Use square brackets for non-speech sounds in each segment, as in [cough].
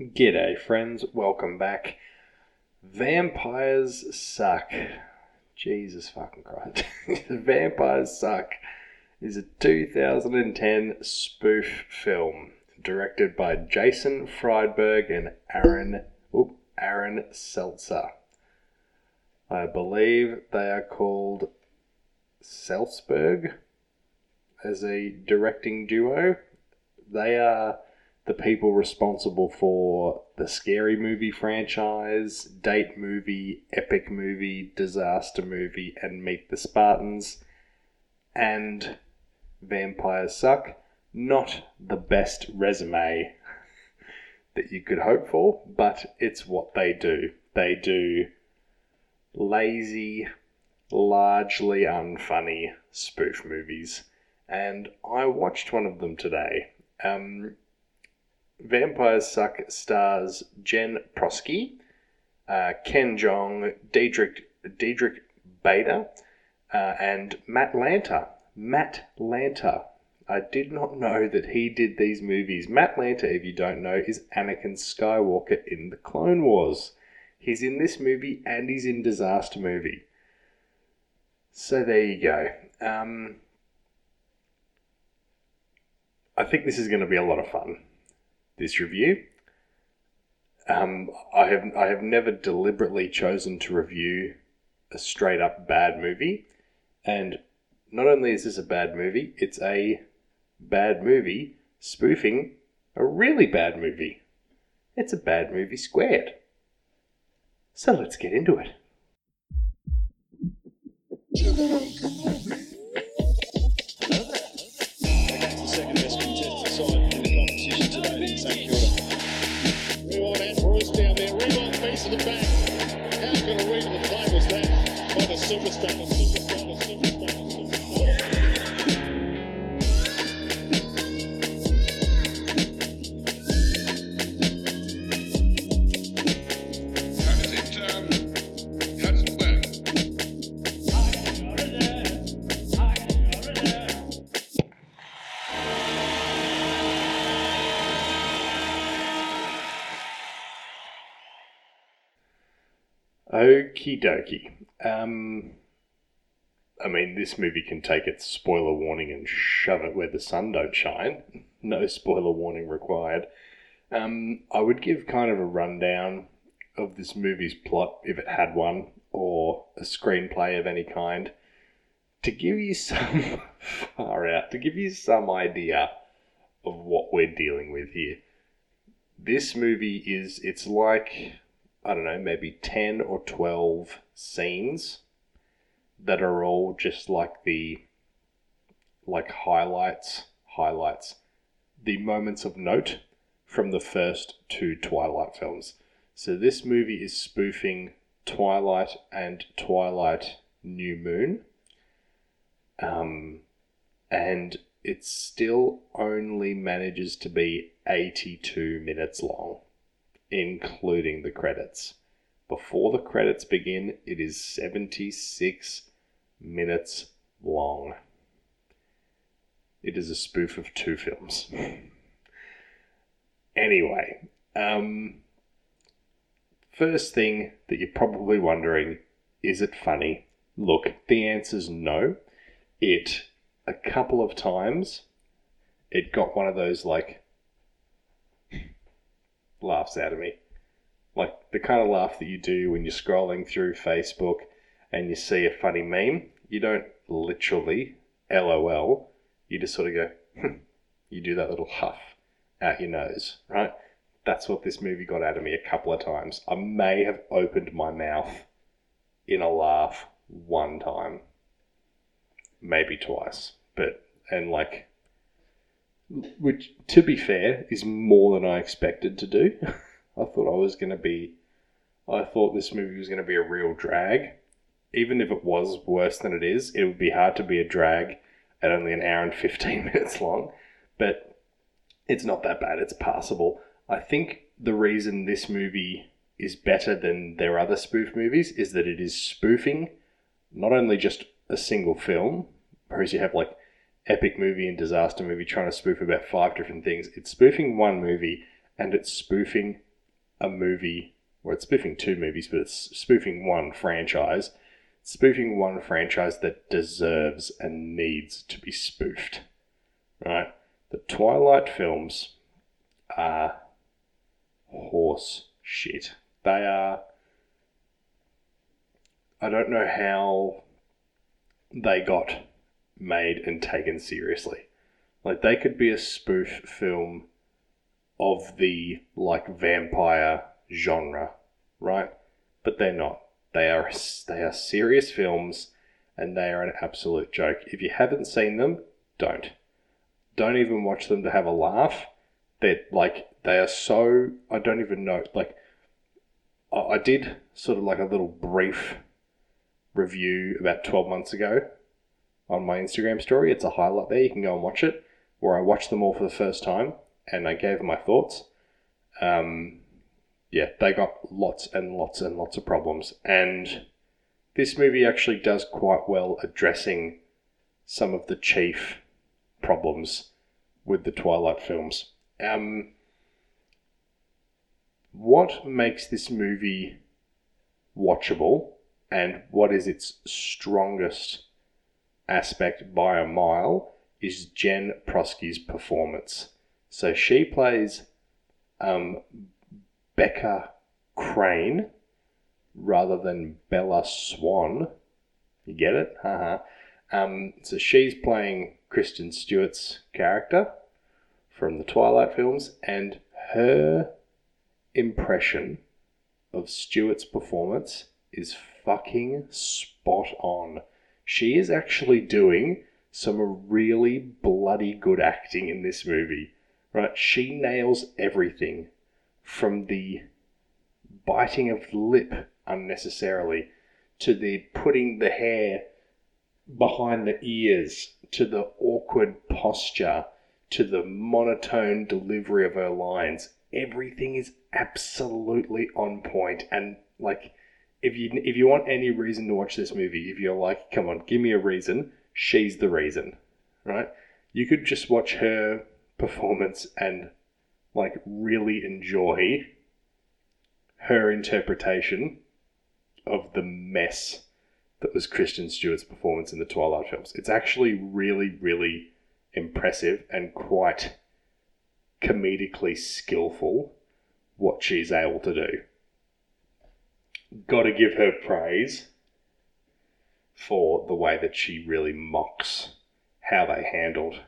G'day, friends. Welcome back. Vampires suck. Jesus fucking Christ. [laughs] Vampires suck is a 2010 spoof film directed by Jason Friedberg and Aaron oop, Aaron Seltzer. I believe they are called Seltzberg as a directing duo. They are the people responsible for the Scary Movie franchise, Date Movie, Epic Movie, Disaster Movie, and Meet the Spartans, and Vampires Suck. Not the best resume [laughs] that you could hope for, but it's what they do. They do lazy, largely unfunny spoof movies. And I watched one of them today. Um, Vampires Suck stars Jenn Proske, uh, Ken Jeong, Diedrich, Diedrich Bader, uh, and Matt Lanter. Matt Lanter. I did not know that he did these movies. Matt Lanter, if you don't know, is Anakin Skywalker in the Clone Wars. He's in this movie and he's in Disaster Movie. So there you go. Um, I think this is going to be a lot of fun. This review. Um, I have I have never deliberately chosen to review a straight up bad movie, and not only is this a bad movie, it's a bad movie spoofing a really bad movie. It's a bad movie squared. So let's get into it. Kilda. Reward and down there. Rebound face of the back. How a of the play was that superstar, Okie dokie. Um, I mean, this movie can take its spoiler warning and shove it where the sun don't shine. [laughs] No spoiler warning required. Um, I would give kind of a rundown of this movie's plot, if it had one, or a screenplay of any kind, to give you [laughs] some far out, to give you some idea of what we're dealing with here. This movie is, it's like I don't know, maybe 10 or 12 scenes that are all just like the like highlights, highlights, the moments of note from the first two Twilight films. So this movie is spoofing Twilight and Twilight New Moon. Um, and it still only manages to be 82 minutes long including the credits. Before the credits begin, it is 76 minutes long. It is a spoof of two films. anyway, um, first thing that you're probably wondering is it funny? Look, the answer's no. It, a couple of times, it got one of those like laughs out of me. Like the kind of laugh that you do when you're scrolling through Facebook and you see a funny meme. You don't literally LOL. You just sort of go, "Hmm." you do that little huff out your nose, right? That's what this movie got out of me a couple of times. I may have opened my mouth in a laugh one time, maybe twice, but, and like, which to be fair is more than I expected to do. [laughs] I thought I was going to be, I thought this movie was going to be a real drag. Even if it was worse than it is, it would be hard to be a drag at only an hour and 15 [laughs] minutes long. But it's not that bad, it's passable. I think the reason this movie is better than their other spoof movies is that it is spoofing not only just a single film, whereas you have like epic movie and disaster movie trying to spoof about five different things. It's spoofing one movie and it's spoofing a movie, or it's spoofing two movies, but it's spoofing one franchise. Spoofing one franchise that deserves and needs to be spoofed. Right? The Twilight films are horse shit. They are. I don't know how they got made and taken seriously. Like they could be a spoof film of the like vampire genre, right? But they're not. They are they are serious films and they are an absolute joke. If you haven't seen them, don't. Don't even watch them to have a laugh. They're like they are so I don't even know like I, I did sort of like a little brief review about 12 months ago on my Instagram story. It's a highlight there. You can go and watch it, where I watched them all for the first time and I gave my thoughts. Um, yeah, they got lots and lots and lots of problems. And this movie actually does quite well addressing some of the chief problems with the Twilight films. Um, what makes this movie watchable and what is its strongest aspect by a mile is Jenn Proske's performance. So she plays um, Becca Crane rather than Bella Swan. You get it? Haha. um, so she's playing Kristen Stewart's character from the Twilight films, and her impression of Stewart's performance is fucking spot on. She is actually doing some really bloody good acting in this movie. Right? She nails everything from the biting of the lip unnecessarily to the putting the hair behind the ears to the awkward posture to the monotone delivery of her lines everything is absolutely on point and like if you if you want any reason to watch this movie if you're like come on give me a reason she's the reason right you could just watch her performance and like really enjoy her interpretation of the mess that was Kristen Stewart's performance in the Twilight films. It's actually really, really impressive and quite comedically skillful what she's able to do. Got to give her praise for the way that she really mocks how they handled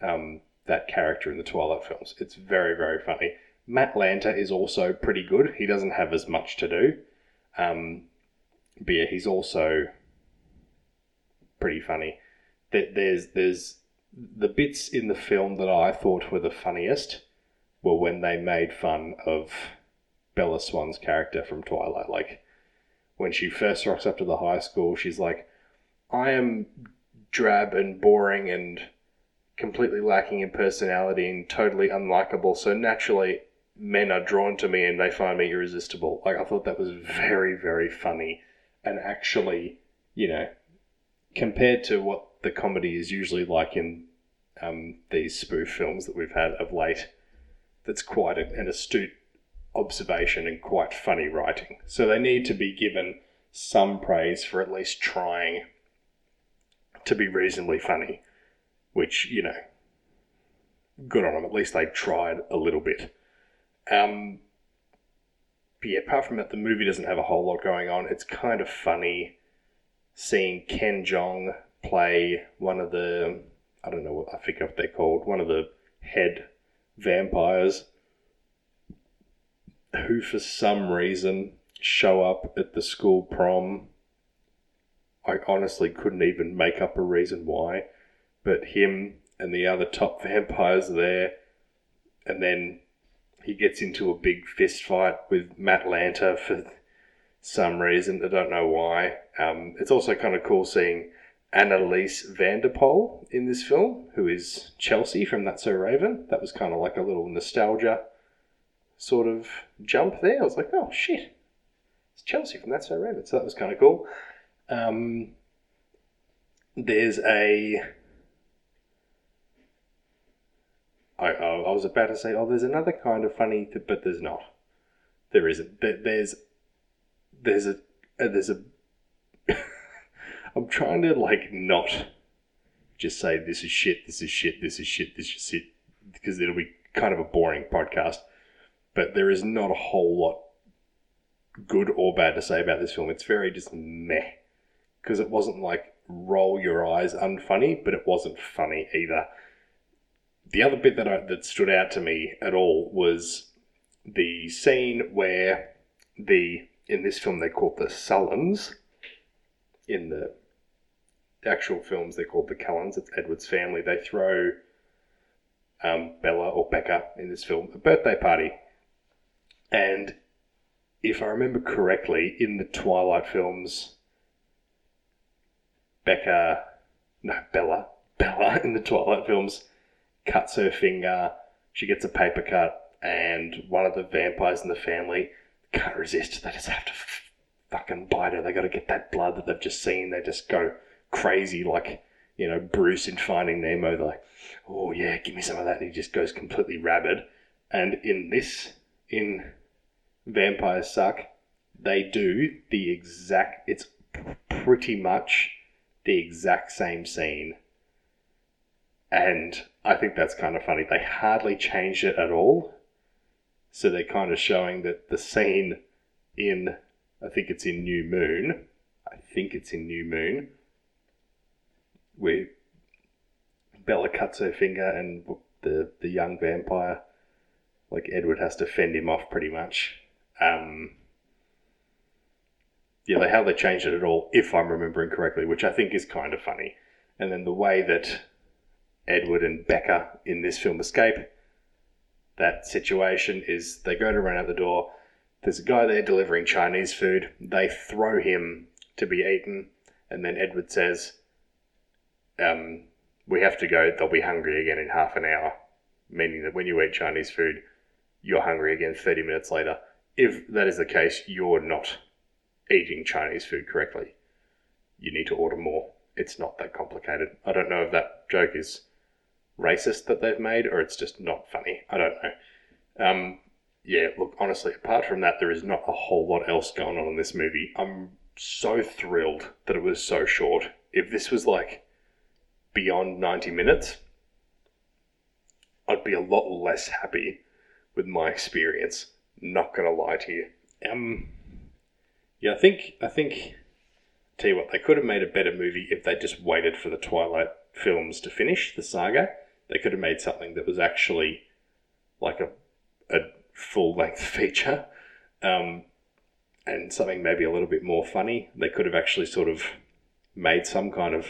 um, that character in the Twilight films. It's very, very funny. Matt Lanter is also pretty good. He doesn't have as much to do. Um, but yeah, he's also pretty funny. There's there's the bits in the film that I thought were the funniest were when they made fun of Bella Swan's character from Twilight. Like when she first rocks up to the high school, she's like, "I am drab and boring and completely lacking in personality and totally unlikable. So naturally, men are drawn to me and they find me irresistible." Like I thought that was very very funny and actually, you know, compared to what the comedy is usually like in um, these spoof films that we've had of late, that's quite an astute observation and quite funny writing. So they need to be given some praise for at least trying to be reasonably funny, which, you know, good on them. At least they tried a little bit. Um, but yeah, apart from that, the movie doesn't have a whole lot going on. It's kind of funny seeing Ken Jeong play one of the I don't know what I what they're called, one of the head vampires who for some reason show up at the school prom. I honestly couldn't even make up a reason why, but him and the other top vampires there, and then he gets into a big fist fight with Matt Lanter for some reason. I don't know why. Um, it's also kind of cool seeing Annalise van der Pol in this film, who is Chelsea from That's So Raven. That was kind of like a little nostalgia sort of jump there. I was like, oh shit, it's Chelsea from That's So Raven. So that was kind of cool. Um, there's a I, I, I was about to say, oh, there's another kind of funny, th- but there's not. There isn't. There, there's there's a uh, there's a. [laughs] I'm trying to like not just say this is shit, this is shit, this is shit, this is shit, because it'll be kind of a boring podcast. But there is not a whole lot good or bad to say about this film. It's very just meh. Because it wasn't like roll your eyes unfunny, but it wasn't funny either. The other bit that I, that stood out to me at all was the scene where the in this film they're called the Sullens. In the actual films they're called the Cullens. It's Edward's family. They throw um, Bella or Becca in this film a birthday party, and if I remember correctly, in the Twilight films, Becca, no, Bella, [laughs] Bella in the Twilight films cuts her finger, she gets a paper cut, and one of the vampires in the family can't resist. They just have to f- fucking bite her. They got to get that blood that they've just seen. They just go crazy, like, you know, Bruce in Finding Nemo. They're like, oh yeah, give me some of that. And he just goes completely rabid. And in this, in Vampires Suck, they do the exact, it's pretty much the exact same scene. And I think that's kind of funny. They hardly changed it at all. So they're kind of showing that the scene in, I think it's in New Moon, I think it's in New Moon, where Bella cuts her finger and the, the young vampire, like Edward, has to fend him off pretty much. Um, yeah, how they changed it at all, if I'm remembering correctly, which I think is kind of funny. And then the way that Edward and Becca in this film escape that situation is they go to run out the door. There's a guy there delivering Chinese food. They throw him to be eaten, and then Edward says, um, "We have to go. They'll be hungry again in half an hour." Meaning that when you eat Chinese food, you're hungry again 30 minutes later. If that is the case, you're not eating Chinese food correctly. You need to order more. It's not that complicated. I don't know if that joke is racist that they've made or it's just not funny. I don't know. Um, yeah, look, honestly, apart from that, there is not a whole lot else going on in this movie. I'm so thrilled that it was so short. If this was like beyond 90 minutes, I'd be a lot less happy with my experience. Not gonna lie to you. Um, yeah, I think I think. Tell you what, they could have made a better movie if they just waited for the Twilight films to finish the saga. They could have made something that was actually like a a full length [laughs] feature, um, and something maybe a little bit more funny. They could have actually sort of made some kind of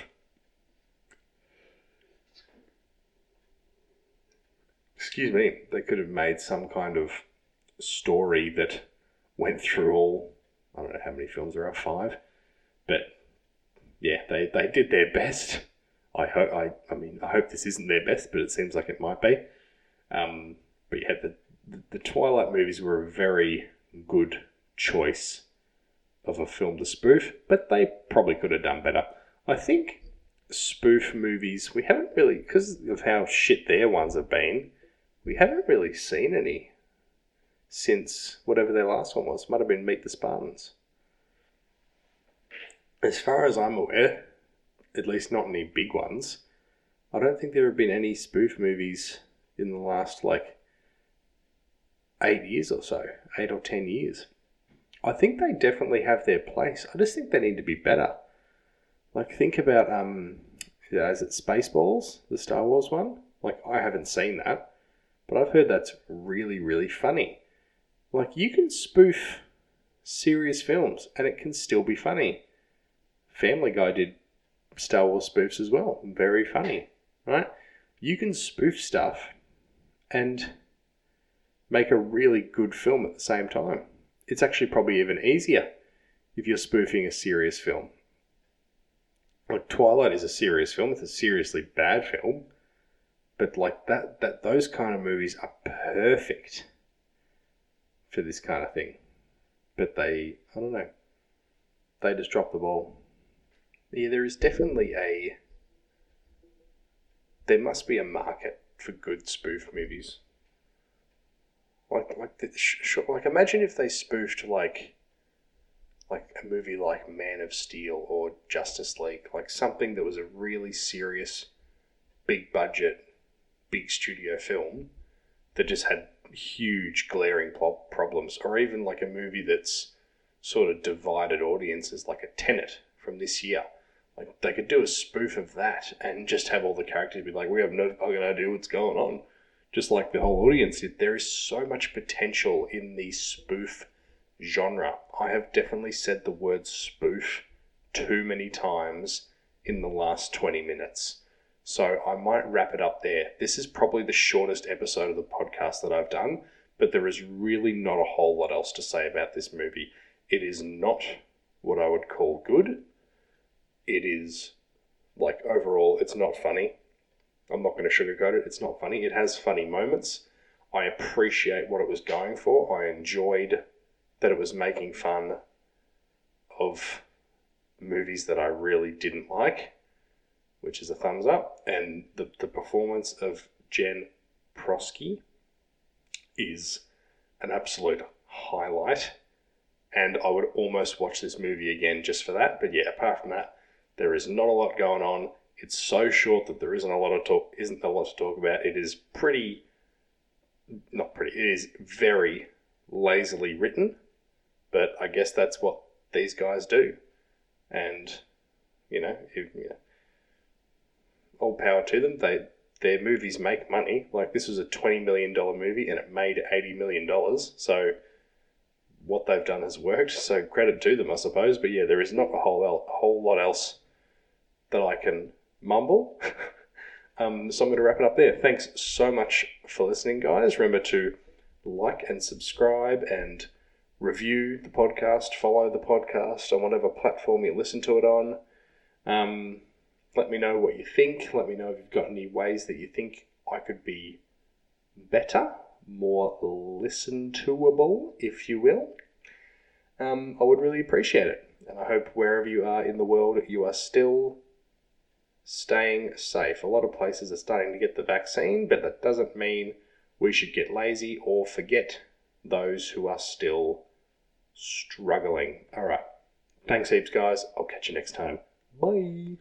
excuse me, they could have made some kind of story that went through all I don't know how many films there are, five. But yeah, they, they did their best. I hope I I mean I hope this isn't their best, but it seems like it might be. Um, but yeah, the the Twilight movies were a very good choice of a film to spoof, but they probably could have done better. I think spoof movies we haven't really because of how shit their ones have been. We haven't really seen any since whatever their last one was. Might have been Meet the Spartans. As far as I'm aware, at least not any big ones, I don't think there have been any spoof movies in the last like eight years or so, eight or ten years. I think they definitely have their place. I just think they need to be better. Like think about um, is it Spaceballs, the Star Wars one? Like I haven't seen that, but I've heard that's really really funny. Like you can spoof serious films and it can still be funny. Family Guy did Star Wars spoofs as well. Very funny, right? You can spoof stuff and make a really good film at the same time. It's actually probably even easier if you're spoofing a serious film. Like Twilight is a serious film, it's a seriously bad film, but like that that those kind of movies are perfect for this kind of thing. But they I don't know. They just dropped the ball. Yeah, there is definitely a there must be a market for good spoof movies. Like like the, sh- like imagine if they spoofed like like a movie like Man of Steel or Justice League, like something that was a really serious, big budget, big studio film that just had huge glaring problems, or even like a movie that's sort of divided audiences, like a Tenet from this year. Like they could do a spoof of that and just have all the characters be like, "We have no fucking idea what's going on," just like the whole audience. did. There is so much potential in the spoof genre. I have definitely said the word spoof too many times in the last 20 minutes. So I might wrap it up there. This is probably the shortest episode of the podcast that I've done, but there is really not a whole lot else to say about this movie. It is not what I would call good. It is, like, overall, it's not funny. I'm not going to sugarcoat it. It's not funny. It has funny moments. I appreciate what it was going for. I enjoyed that it was making fun of movies that I really didn't like, which is a thumbs up. And the, the performance of Jenn Proske is an absolute highlight. And I would almost watch this movie again just for that. But yeah, apart from that, there is not a lot going on. It's so short that there isn't a lot of talk isn't a lot to talk about. It is pretty not pretty, it is very lazily written but I guess that's what these guys do. And, you know, if, you know, all power to them. They Their movies make money. Like, this was a $20 million movie and it made $80 million. So, what they've done has worked. So, credit to them, I suppose. But yeah, there is not a whole, el- a whole lot else that I can mumble. [laughs] um, so, I'm going to wrap it up there. Thanks so much for listening, guys. Remember to like and subscribe and review the podcast, follow the podcast on whatever platform you listen to it on. Um, let me know what you think. Let me know if you've got any ways that you think I could be better, more listen toable, if you will. Um, I would really appreciate it. And I hope wherever you are in the world, you are still staying safe. A lot of places are starting to get the vaccine, but that doesn't mean we should get lazy or forget those who are still struggling. All right. Thanks heaps, guys. I'll catch you next time. Bye.